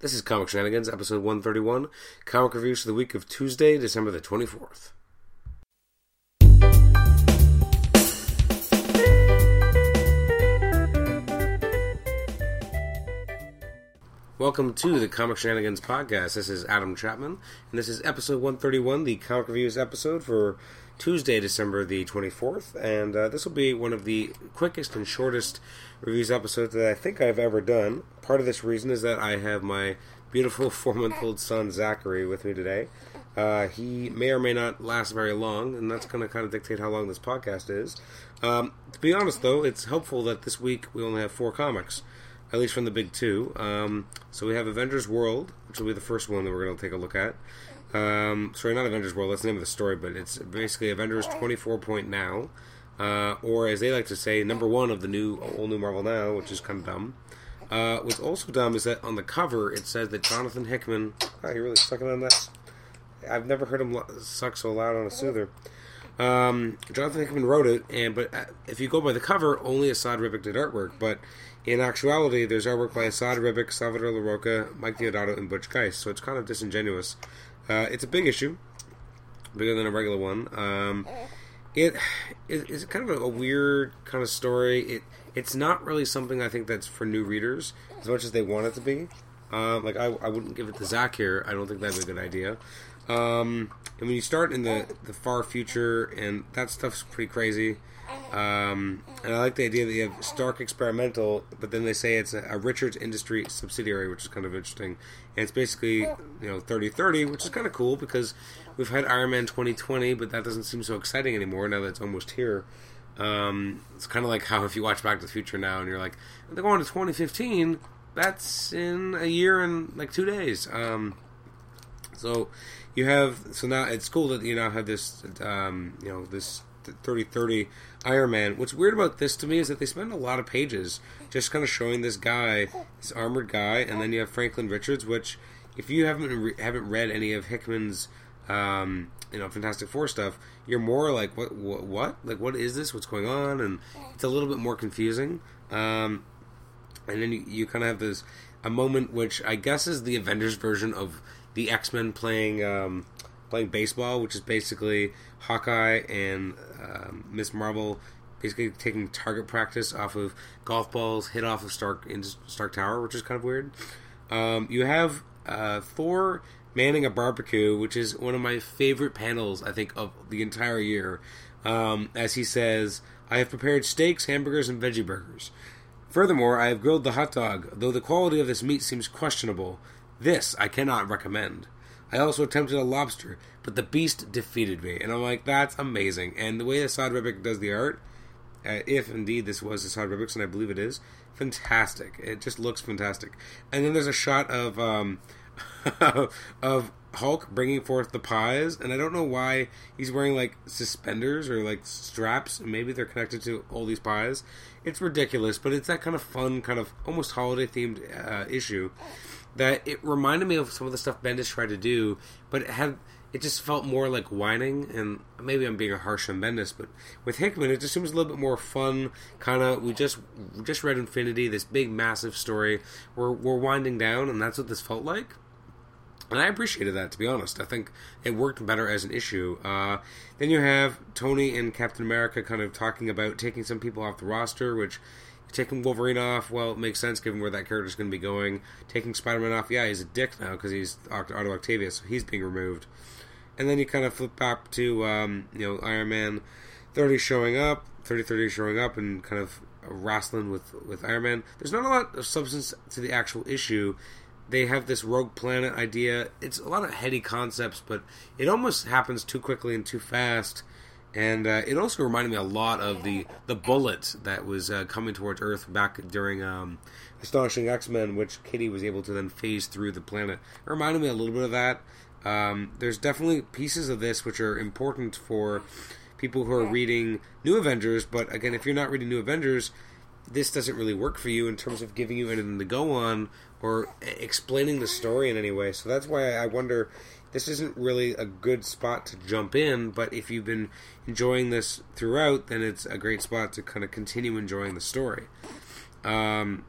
This is Comic Shenanigans, episode 131, comic reviews for the week of Tuesday, December the 24th. Welcome to the Comic Shenanigans podcast. This is Adam Chapman, and this is episode 131, the comic reviews episode for Tuesday, December the 24th. And uh, this will be one of the quickest and shortest reviews episodes that I think I've ever done. Part of this reason is that I have my beautiful four month old son, Zachary, with me today. Uh, he may or may not last very long, and that's going to kind of dictate how long this podcast is. Um, to be honest, though, it's helpful that this week we only have four comics at least from the big two. Um, so we have Avengers World, which will be the first one that we're going to take a look at. Um, sorry, not Avengers World. That's the name of the story, but it's basically Avengers 24 Point Now, uh, or as they like to say, number one of the new all new Marvel Now, which is kind of dumb. Uh, what's also dumb is that on the cover it says that Jonathan Hickman. Oh, you're really sucking on that. I've never heard him suck so loud on a soother. Um, Jonathan Hickman wrote it, and but uh, if you go by the cover, only Esad Ribic did artwork. But in actuality, there's artwork by Esad Ribic, Salvador Larroca, Mike Deodato, and Butch Guice. So it's kind of disingenuous. Uh, it's a big issue, bigger than a regular one. Um, it is kind of a, a, weird kind of story. It it's not really something I think that's for new readers as much as they want it to be. Uh, like I, I wouldn't give it to Zach here. I don't think that'd be a good idea. Um, and when you start in the, the far future, and that stuff's pretty crazy. Um, and I like the idea that you have Stark Experimental, but then they say it's a, a Richards Industry subsidiary, which is kind of interesting. And it's basically, you know, 3030, which is kind of cool because we've had Iron Man 2020, but that doesn't seem so exciting anymore now that it's almost here. Um, it's kind of like how if you watch Back to the Future now and you're like, they're going to 2015, that's in a year and like two days. Um, so you have so now it's cool that you now have this um, you know this 3030 Iron Man. What's weird about this to me is that they spend a lot of pages just kind of showing this guy, this armored guy, and then you have Franklin Richards, which if you haven't re- haven't read any of Hickman's um, you know Fantastic Four stuff, you're more like what, what what like what is this? What's going on? And it's a little bit more confusing. Um, and then you, you kind of have this a moment which I guess is the Avengers version of the X Men playing um, playing baseball, which is basically Hawkeye and um, Miss Marvel basically taking target practice off of golf balls hit off of Stark in Stark Tower, which is kind of weird. Um, you have uh, Thor manning a barbecue, which is one of my favorite panels I think of the entire year. Um, as he says, "I have prepared steaks, hamburgers, and veggie burgers." Furthermore, I have grilled the hot dog, though the quality of this meat seems questionable. This I cannot recommend. I also attempted a lobster, but the beast defeated me. And I'm like, that's amazing. And the way Esad Ribic does the art, uh, if indeed this was Esad Ribic's, and I believe it is, fantastic. It just looks fantastic. And then there's a shot of um, of Hulk bringing forth the pies, and I don't know why he's wearing like suspenders or like straps. Maybe they're connected to all these pies. It's ridiculous, but it's that kind of fun, kind of almost holiday themed uh, issue that it reminded me of some of the stuff Bendis tried to do, but it had it just felt more like whining. And maybe I'm being harsh on Bendis, but with Hickman, it just seems a little bit more fun. Kind of, we just we just read Infinity, this big massive story. We're we're winding down, and that's what this felt like. And I appreciated that, to be honest. I think it worked better as an issue. Uh, then you have Tony and Captain America kind of talking about taking some people off the roster, which Taking Wolverine off, well, it makes sense given where that character's going to be going. Taking Spider-Man off, yeah, he's a dick now because he's Otto Octavius, so he's being removed. And then you kind of flip back to, um, you know, Iron Man 30 showing up, 3030 showing up and kind of wrestling with, with Iron Man. There's not a lot of substance to the actual issue. They have this rogue planet idea. It's a lot of heady concepts, but it almost happens too quickly and too fast and uh, it also reminded me a lot of the the bullet that was uh, coming towards Earth back during um, Astonishing X Men, which Kitty was able to then phase through the planet. It reminded me a little bit of that. Um, there's definitely pieces of this which are important for people who are reading New Avengers, but again, if you're not reading New Avengers, this doesn't really work for you in terms of giving you anything to go on or explaining the story in any way. So that's why I wonder this isn't really a good spot to jump in, but if you've been enjoying this throughout, then it's a great spot to kind of continue enjoying the story. Um,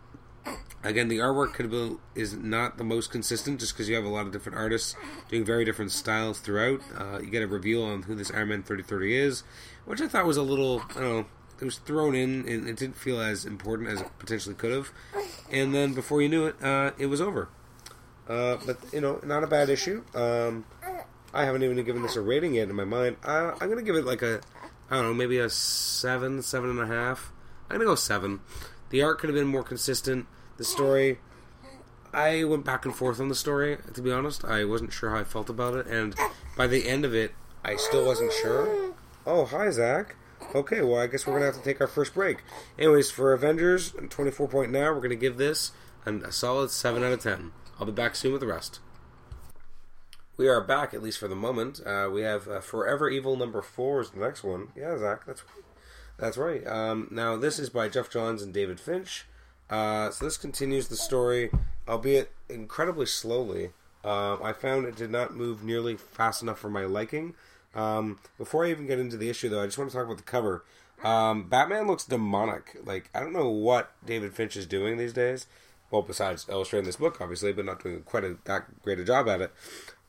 Again, the artwork could been, is not the most consistent just because you have a lot of different artists doing very different styles throughout. Uh, you get a reveal on who this Iron Man 3030 is, which I thought was a little, I don't know, it was thrown in and it didn't feel as important as it potentially could have. And then before you knew it, uh, it was over. Uh, but, you know, not a bad issue. Um, I haven't even given this a rating yet in my mind. Uh, I'm to give it like a, I don't know, maybe a seven, seven and a half. I'm to go seven. The art could have been more consistent. The story, I went back and forth on the story, to be honest. I wasn't sure how I felt about it. And by the end of it, I still wasn't sure. Oh, hi, Zach. Okay, well, I guess we're going to have to take our first break. Anyways, for Avengers, 24 point now, we're going to give this an, a solid 7 out of 10. I'll be back soon with the rest. We are back, at least for the moment. Uh, we have uh, Forever Evil number 4 is the next one. Yeah, Zach, that's that's right. Um, now, this is by Geoff Johns and David Finch. Uh, so this continues the story, albeit incredibly slowly. Um, I found it did not move nearly fast enough for my liking. Um, before I even get into the issue, though, I just want to talk about the cover. Um, Batman looks demonic. Like I don't know what David Finch is doing these days. Well, besides illustrating this book, obviously, but not doing quite a, that great a job at it.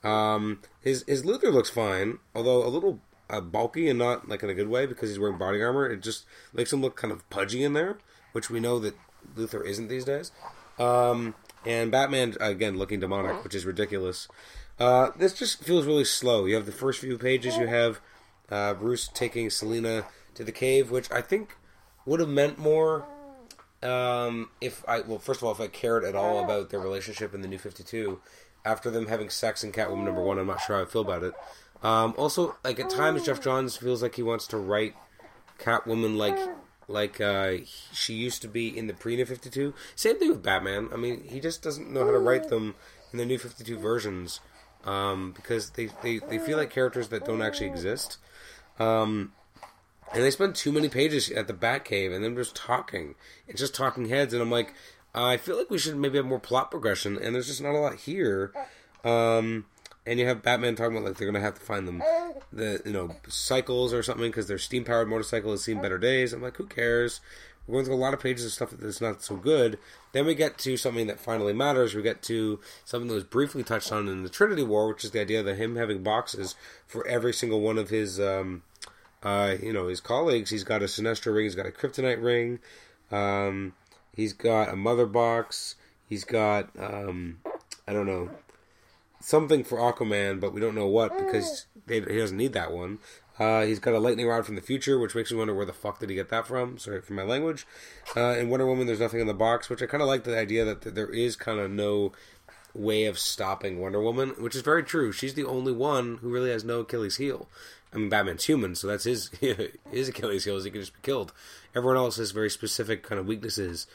Um, his his Luthor looks fine, although a little uh, bulky and not like in a good way because he's wearing body armor. It just makes him look kind of pudgy in there, which we know that Luthor isn't these days. Um, and Batman again looking demonic, which is ridiculous. Uh, this just feels really slow. You have the first few pages. You have uh, Bruce taking Selina to the cave, which I think would have meant more um, if I well, first of all, if I cared at all about their relationship in the New Fifty Two after them having sex in Catwoman number one. I'm not sure how I feel about it. Um, also, like at times, Geoff Johns feels like he wants to write Catwoman like like uh, she used to be in the pre New Fifty Two. Same thing with Batman. I mean, he just doesn't know how to write them in the New Fifty Two versions um, because they, they, they feel like characters that don't actually exist. Um, and they spend too many pages at the Batcave and then just talking. It's just talking heads, and I'm like, I feel like we should maybe have more plot progression, and there's just not a lot here. Um, and you have Batman talking about like they're gonna have to find them the you know cycles or something because their steam powered motorcycle has seen better days. I'm like, who cares? We're going through a lot of pages of stuff that's not so good. Then we get to something that finally matters. We get to something that was briefly touched on in the Trinity War, which is the idea that him having boxes for every single one of his, um, uh, you know, his colleagues. He's got a Sinestro ring. He's got a Kryptonite ring. Um, he's got a Mother box. He's got, um, I don't know, something for Aquaman, but we don't know what because they, he doesn't need that one. Uh, he's got a lightning rod from the future, which makes me wonder where the fuck did he get that from? Sorry for my language. Uh, in Wonder Woman, there's nothing in the box, which I kind of like the idea that there is kind of no way of stopping Wonder Woman, which is very true. She's the only one who really has no Achilles heel. I mean, Batman's human, so that's his his Achilles heel. Is he can just be killed. Everyone else has very specific kind of weaknesses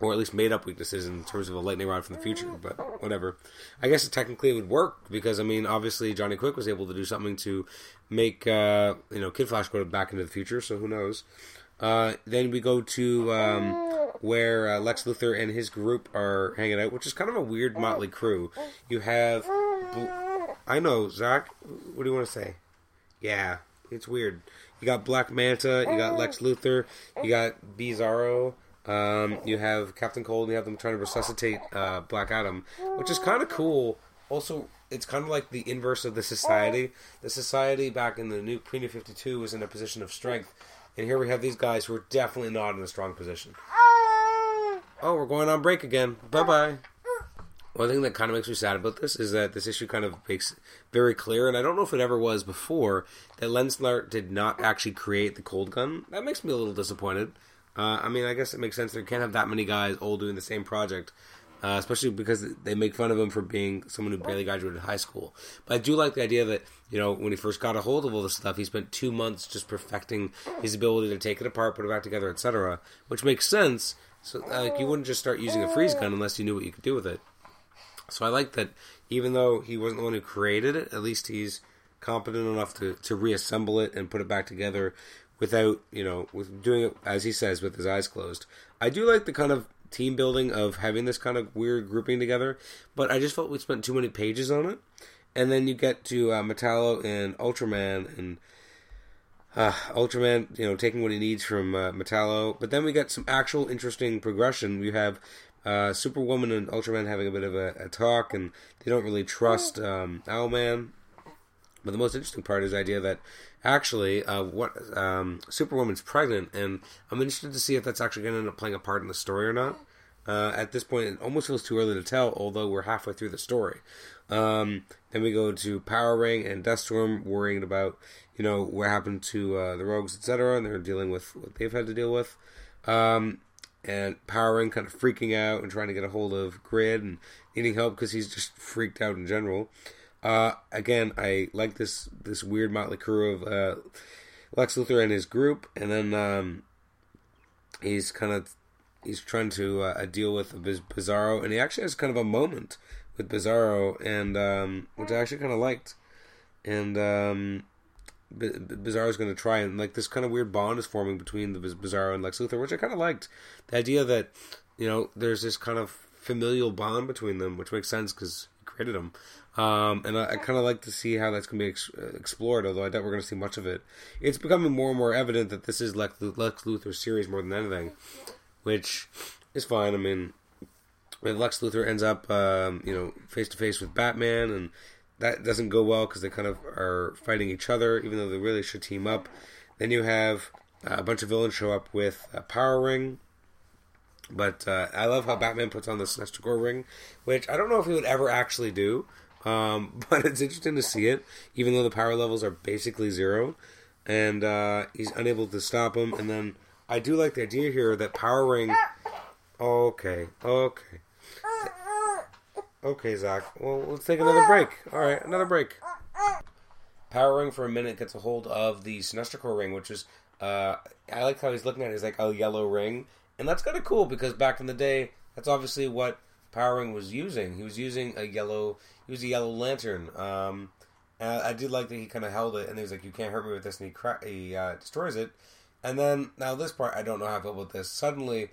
or at least made up weaknesses in terms of a lightning rod from the future. But whatever. I guess technically it would work because I mean, obviously Johnny Quick was able to do something to make uh, you know Kid Flash go back into the future. So who knows? Uh, then we go to um, where uh, Lex Luthor and his group are hanging out, which is kind of a weird motley crew. You have, I know Zach. What do you want to say? Yeah, it's weird. You got Black Manta, you got Lex Luthor, you got Bizarro, um, you have Captain Cold, and you have them trying to resuscitate uh, Black Adam, which is kind of cool. Also, it's kind of like the inverse of the society. The society back in the new pre New 52 was in a position of strength, and here we have these guys who are definitely not in a strong position. Oh, we're going on break again. Bye bye. One thing that kind of makes me sad about this is that this issue kind of makes very clear, and I don't know if it ever was before, that Len Snart did not actually create the cold gun. That makes me a little disappointed. Uh, I mean, I guess it makes sense. They can't have that many guys all doing the same project, uh, especially because they make fun of him for being someone who barely graduated high school. But I do like the idea that you know when he first got a hold of all this stuff, he spent two months just perfecting his ability to take it apart, put it back together, etc. Which makes sense. So like you wouldn't just start using a freeze gun unless you knew what you could do with it. So I like that even though he wasn't the one who created it, at least he's competent enough to, to reassemble it and put it back together without, you know, with doing it as he says with his eyes closed. I do like the kind of team building of having this kind of weird grouping together, but I just felt we spent too many pages on it. And then you get to uh, Metallo and Ultraman and uh, Ultraman, you know, taking what he needs from uh, Metallo. But then we get some actual interesting progression. We have uh, Superwoman and Ultraman having a bit of a, a talk, and they don't really trust um, Owlman. But the most interesting part is the idea that actually, uh, what um, Superwoman's pregnant, and I'm interested to see if that's actually going to end up playing a part in the story or not. Uh, at this point, it almost feels too early to tell, although we're halfway through the story. Um, then we go to Power Ring and Deathstorm worrying about, you know, what happened to uh, the Rogues, etc., and they're dealing with what they've had to deal with. Um, and Power Ring kind of freaking out and trying to get a hold of Grid and needing help because he's just freaked out in general. Uh, again, I like this this weird motley crew of uh, Lex Luthor and his group, and then um, he's kind of he's trying to uh, deal with Bizarro, and he actually has kind of a moment with Bizarro, and um, which I actually kind of liked, and um, B- Bizarro's going to try and like this kind of weird bond is forming between the Bizarro and Lex Luthor, which I kind of liked. The idea that you know there's this kind of familial bond between them, which makes sense because he created them. Um, and I, I kind of like to see how that's going to be ex- explored, although I doubt we're going to see much of it. It's becoming more and more evident that this is Lex, Lex Luthor's series more than anything, which is fine. I mean, Lex Luthor ends up, um, you know, face to face with Batman, and that doesn't go well because they kind of are fighting each other, even though they really should team up. Then you have uh, a bunch of villains show up with a Power Ring, but uh, I love how Batman puts on the Sinestro ring, which I don't know if he would ever actually do. Um, but it's interesting to see it, even though the power levels are basically zero, and uh, he's unable to stop him. And then I do like the idea here that Power Ring. Okay, okay, okay, Zach. Well, let's take another break. All right, another break. Power Ring for a minute gets a hold of the Sinestro ring, which is uh, I like how he's looking at it. He's like a yellow ring, and that's kind of cool because back in the day, that's obviously what Power Ring was using. He was using a yellow he was a Yellow Lantern. Um, and I, I did like that he kind of held it, and he was like, "You can't hurt me with this," and he cra- he uh, destroys it. And then now this part, I don't know how I feel about this. Suddenly,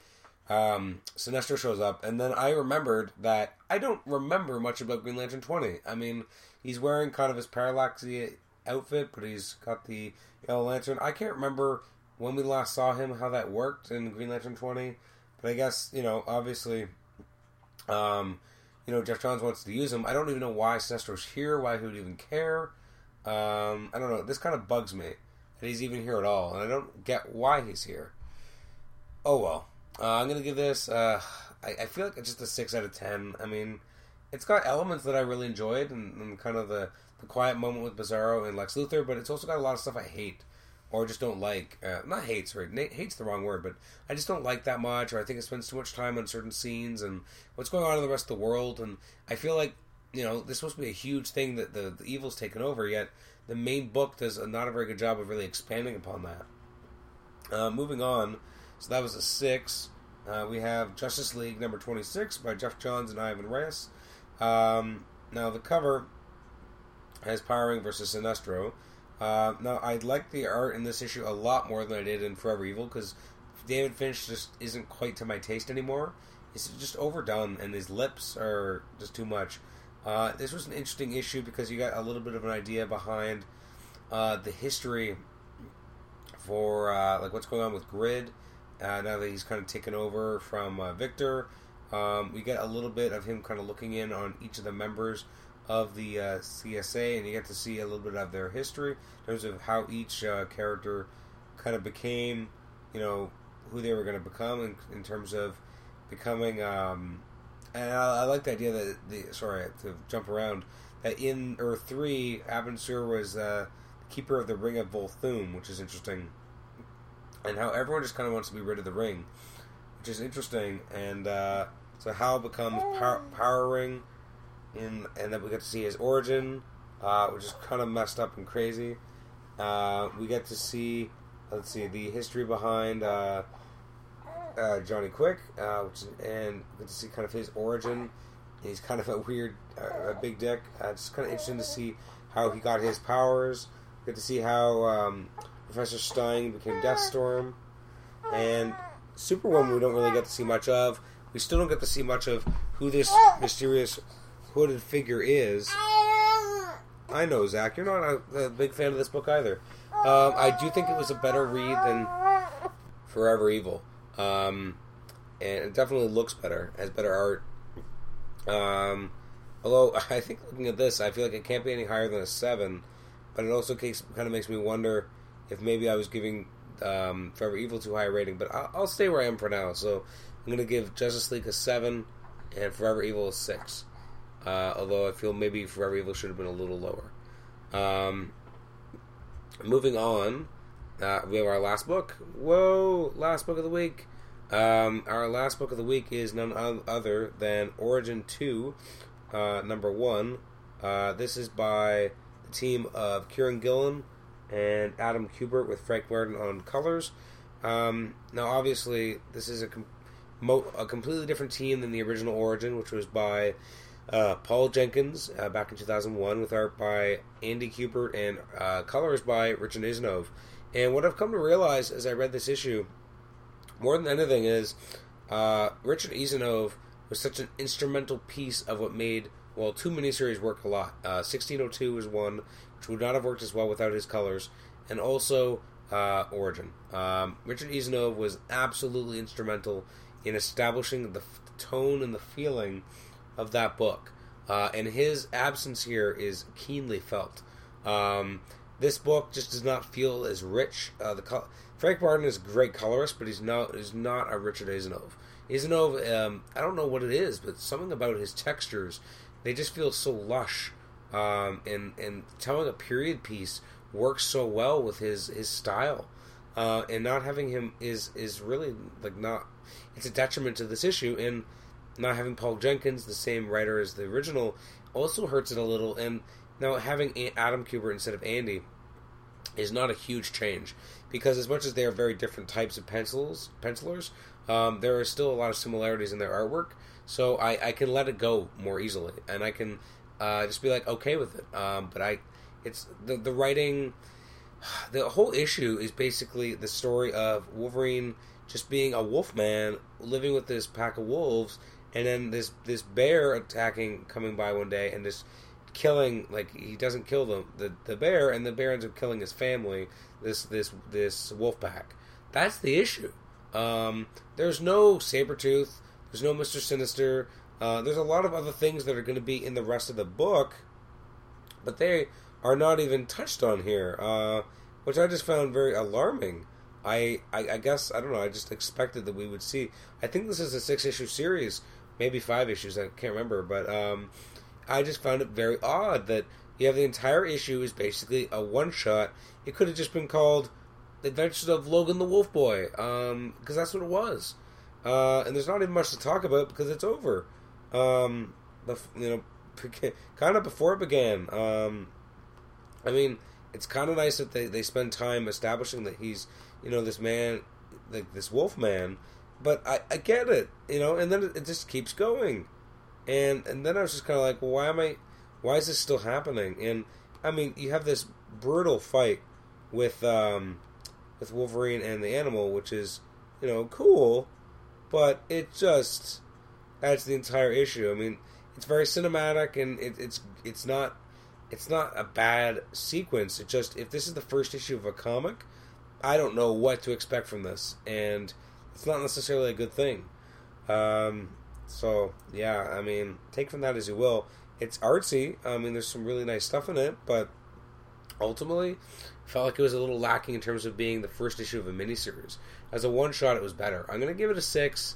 um, Sinestro shows up, and then I remembered that I don't remember much about Green Lantern twenty. I mean, he's wearing kind of his Parallaxy outfit, but he's got the Yellow Lantern. I can't remember when we last saw him, how that worked in Green Lantern twenty. But I guess you know, obviously, um, you know, Geoff Johns wants to use him. I don't even know why Sinestro's here, why he would even care. Um, I don't know. This kind of bugs me that he's even here at all, and I don't get why he's here. Oh well. Uh, I'm gonna give this. Uh, I, I, feel like it's just a six out of ten. I mean, it's got elements that I really enjoyed, and, and kind of the the quiet moment with Bizarro and Lex Luthor, but it's also got a lot of stuff I hate or just don't like. Uh, not hate, sorry, hate's the wrong word, but I just don't like that much, or I think it spends too much time on certain scenes and what's going on in the rest of the world. And I feel like you know this supposed to be a huge thing that the, the evil's taken over, yet the main book does a, not a very good job of really expanding upon that. Uh, moving on, so that was a six. Uh, we have Justice League number 26 by Geoff Johns and Ivan Reis. Um, now, the cover has Power Ring versus Sinestro. Uh, now, I like the art in this issue a lot more than I did in Forever Evil because David Finch just isn't quite to my taste anymore. It's just overdone, and his lips are just too much. Uh, this was an interesting issue because you got a little bit of an idea behind uh, the history for uh, like what's going on with Grid. Uh, now that he's kind of taken over from uh, Victor, um, we get a little bit of him kind of looking in on each of the members of the uh, CSA, and you get to see a little bit of their history in terms of how each uh, character kind of became, you know, who they were going to become in, in, terms of becoming. Um, and I, I, like the idea that the sorry to jump around that in Earth three, Abin Sur was uh, the keeper of the Ring of Volthoom, which is interesting, and how everyone just kind of wants to be rid of the ring, which is interesting, and uh, so Hal becomes power, power Ring in, and then we get to see his origin, uh, which is kind of messed up and crazy. Uh, we get to see, let's see, the history behind uh, uh Johnny Quick, uh, which, and we get to see kind of his origin. He's kind of a weird, uh, a big dick. it's kind of interesting to see how he got his powers. Get to see how um, Professor Stein became Deathstorm, and Superwoman. We don't really get to see much of. We still don't get to see much of who this mysterious hooded figure is. I know, Zach. You're not a, a, big fan of this book either. Um, I do think it was a better read than Forever Evil. Um, and it definitely looks better, has better art. Um, although I think looking at this, I feel like it can't be any higher than a seven. But it also kind of makes me wonder if maybe I was giving um, Forever Evil too high a rating. But I'll, I'll stay where I am for now. So I'm going to give Justice League a seven and Forever Evil a six. Uh, although I feel maybe Forever Evil should have been a little lower. Um, moving on, uh, we have our last book. Whoa, last book of the week. Um, our last book of the week is none other than Origin 2, uh, number 1. Uh, this is by the team of Kieron Gillen and Adam Kubert with Frank Martin on colors. Um, now, obviously, this is a, com- mo- a completely different team than the original Origin, which was by uh, Paul Jenkins uh, back in 2001 with art by Andy Kubert and uh, colors by Richard Isanove. And what I've come to realize as I read this issue more than anything is uh, Richard Isanove was such an instrumental piece of what made well two miniseries work a lot. Uh, 1602 is one which would not have worked as well without his colors, and also uh, Origin. Um, Richard Isanove was absolutely instrumental in establishing the, f- tone and the feeling of that book, uh, and his absence here is keenly felt. Um, this book just does not feel as rich. Uh, the Frank Martin is a great colorist, but he's not is not a Richard Isanove. Isanove, um, I don't know what it is, but something about his textures, they just feel so lush. Um, and and telling a period piece works so well with his his style. Uh, and not having him is is really like not. It's a detriment to this issue, and not having Paul Jenkins, the same writer as the original, also hurts it a little. And now having Adam Kubert instead of Andy is not a huge change because as much as they are very different types of pencils pencilers, um, there are still a lot of similarities in their artwork. So I, I can let it go more easily, and I can uh, just be like okay with it. Um, but I, it's the the writing. The whole issue is basically the story of Wolverine just being a wolf man living with this pack of wolves, and then this this bear attacking, coming by one day, and just killing like he doesn't kill the, the the bear and the bear ends up killing his family this this this wolf pack that's the issue. Um, there's no saber tooth. There's no mr sinister. Uh, there's a lot of other things that are going to be in the rest of the book but they are not even touched on here uh, which i just found very alarming. I, I, I guess i don't know i just expected that we would see i think this is a six issue series maybe five issues i can't remember but um, I just found it very odd that you have the entire issue is basically a one shot. It could have just been called Adventures of Logan the Wolf Boy, because um, that's what it was. Uh, and there's not even much to talk about because it's over. Um, you know, kind of before it began. Um, I mean, it's kind of nice that they, they spend time establishing that he's, you know, this man, like this wolf man. But I, I get it, you know, and then it just keeps going and and then I was just kind of like, well, why am I? Why is this still happening? And I mean, you have this brutal fight with um, with Wolverine and the animal, which is you know cool, but it just adds the entire issue. I mean, it's very cinematic and it, it's it's not it's not a bad sequence. It just if this is the first issue of a comic, I don't know what to expect from this, and it's not necessarily a good thing. Um, so yeah, I mean, take from that as you will. It's artsy. I mean, there's some really nice stuff in it, but ultimately, felt like it was a little lacking in terms of being the first issue of a miniseries. As a one shot, it was better. I'm gonna give it a six.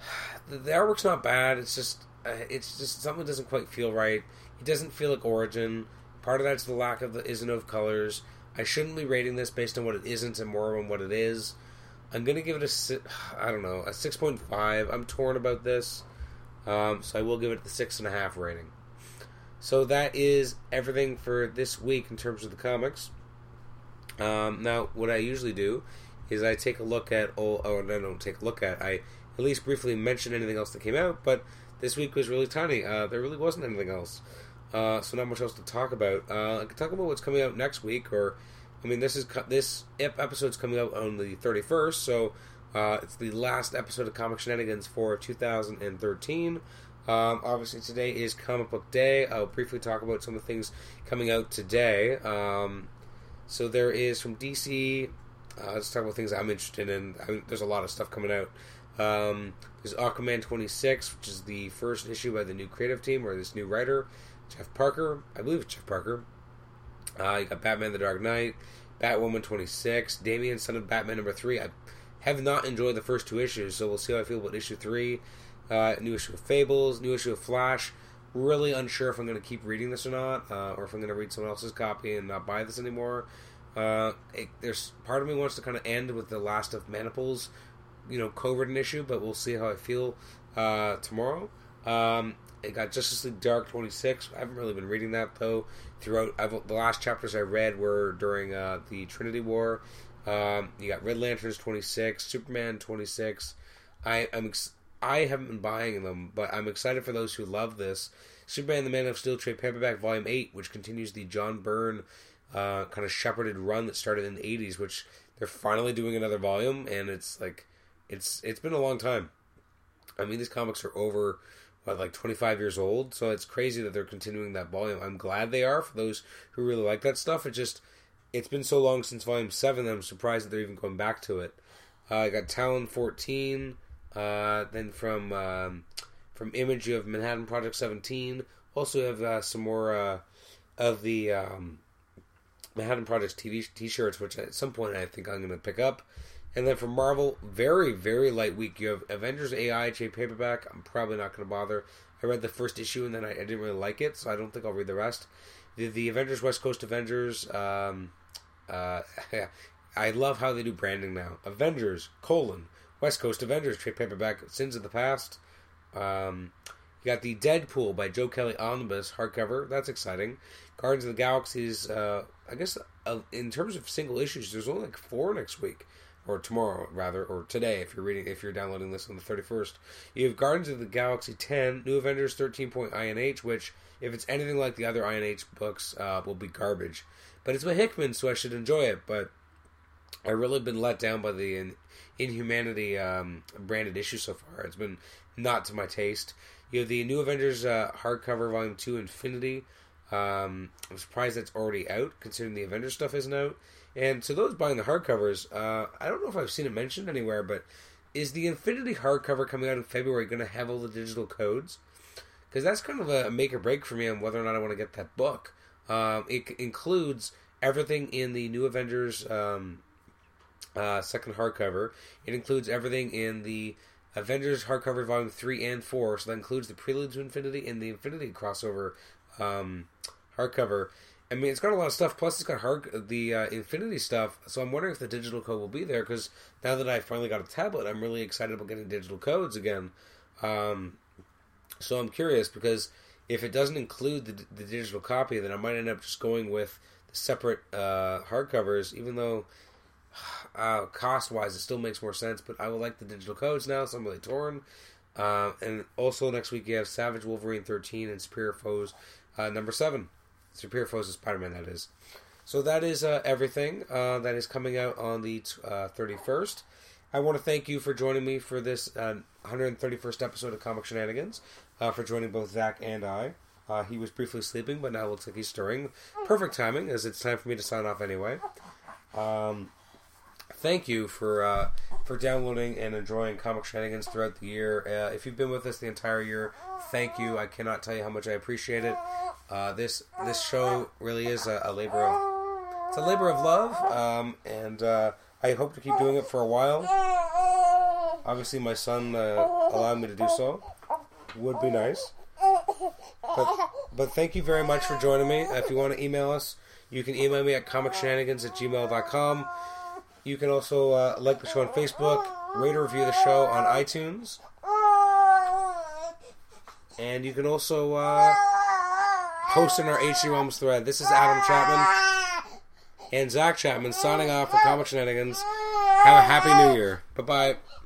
The, artwork's not bad. It's just uh, it's just something doesn't quite feel right. It doesn't feel like Origin. Part of that's the lack of the Isanove colors. I shouldn't be rating this based on what it isn't and more on what it is. I'm gonna give it a I don't know a six point five. I'm torn about this, um, so I will give it the six and a half rating. So that is everything for this week in terms of the comics. Um, now, what I usually do is I take a look at all, or no, don't take a look at. I at least briefly mention anything else that came out, but this week was really tiny. Uh, there really wasn't anything else, uh, so not much else to talk about. Uh, I can talk about what's coming out next week or I mean, this is this episode's coming out on the 31st, so uh, it's the last episode of Comic Shenanigans for 2013. Um, obviously, today is Comic Book Day. I'll briefly talk about some of the things coming out today. Um, So there is from DC. Uh, let's talk about things I'm interested in. I mean, there's a lot of stuff coming out. Um, there's Aquaman 26, which is the first issue by the new creative team or this new writer, Jeff Parker. I believe it's Jeff Parker. Uh, you got Batman: The Dark Knight, Batwoman 26, Damian, son of Batman number three. I have not enjoyed the first two issues, so we'll see how I feel about issue three. Uh, new issue of Fables, new issue of Flash. Really unsure if I'm going to keep reading this or not, uh, or if I'm going to read someone else's copy and not buy this anymore. Uh, it, there's part of me wants to kind of end with the last of Manapul's, you know, co-written issue, but we'll see how I feel uh, tomorrow. Um, it got Justice League Dark 26. I haven't really been reading that though. Throughout I've, the last chapters I read were during uh, the Trinity War. Um, you got Red Lanterns 26, Superman 26. I am ex- I haven't been buying them, but I'm excited for those who love this. Superman the Man of Steel trade paperback volume 8, which continues the John Byrne uh, kind of shepherded run that started in the 80s, which they're finally doing another volume, and it's like it's it's been a long time. I mean, these comics are over what like 25 years old, so it's crazy that they're continuing that volume. I'm glad they are for those who really like that stuff. It just it's been so long since volume seven that I'm surprised that they're even going back to it. Uh, I got Talon 14, uh, then from um, from Image have Manhattan Project 17. Also have uh, some more uh, of the um, Manhattan Project TV t-shirts, which at some point I think I'm going to pick up. And then for Marvel, very, very light week. You have Avengers AI trade paperback. I'm probably not going to bother. I read the first issue and then I, I, didn't really like it, so I don't think I'll read the rest. The, the Avengers West Coast Avengers. Um, uh, I love how they do branding now. Avengers colon West Coast Avengers trade paperback. Sins of the Past. Um, you got the Deadpool by Joe Kelly omnibus hardcover. That's exciting. Guardians of the Galaxy's. Uh, I guess uh, in terms of single issues, there's only like four next week or tomorrow rather, or today if you're reading if you're downloading this on the 31st. You have Guardians of the Galaxy 10, New Avengers 13 point INH, which if it's anything like the other INH books, uh, will be garbage. But it's by Hickman, so I should enjoy it. But I really been let down by the in, Inhumanity um, branded issue so far. It's been not to my taste. You have the New Avengers uh, hardcover volume two, Infinity. Um, I'm surprised that's already out, considering the Avengers stuff isn't out. And to those buying the hardcovers, uh, I don't know if I've seen it mentioned anywhere, but is the Infinity hardcover coming out in February going to have all the digital codes? Because that's kind of a make or break for me on whether or not I want to get that book. Um, it includes everything in the New Avengers um, uh, second hardcover. It includes everything in the Avengers hardcover volume three and four. So that includes the Prelude to Infinity and the Infinity crossover um, hardcover. I mean, it's got a lot of stuff. Plus, it's got hard the uh, Infinity stuff. So I'm wondering if the digital code will be there because now that I finally got a tablet, I'm really excited about getting digital codes again. Um, so I'm curious because if it doesn't include the, the, digital copy, then I might end up just going with the separate uh, hardcovers. Even though uh, cost wise, it still makes more sense. But I would like the digital codes now, so I'm really torn. Uh, and also next week you have Savage Wolverine 13 and Superior Foes uh, number seven. Superior Foes of Spider-Man, that is. So that is uh, everything uh, that is coming out on the uh, 31st. I want to thank you for joining me for this 131st uh, episode of Comic Shenanigans, uh, for joining both Zach and I. Uh, he was briefly sleeping, but now looks like he's stirring. Perfect timing, as it's time for me to sign off anyway. Um, thank you for uh, for downloading and enjoying comic shenanigans throughout the year. Uh, if you've been with us the entire year, thank you. I cannot tell you how much I appreciate it. Uh, this this show really is a, a, labor of it's a labor of love, um, and uh, I hope to keep doing it for a while. Obviously, my son uh, allowed me to do so. Would be nice. But, but thank you very much for joining me. If you want to email us, you can email me at comicshenanigans at gmail.com. You can also uh, like the show on Facebook, rate or review the show on iTunes. And you can also uh, post in our HC Realms thread. This is Adam Chapman and Zach Chapman signing off for Comic Shenanigans. Have a happy new year. Bye bye.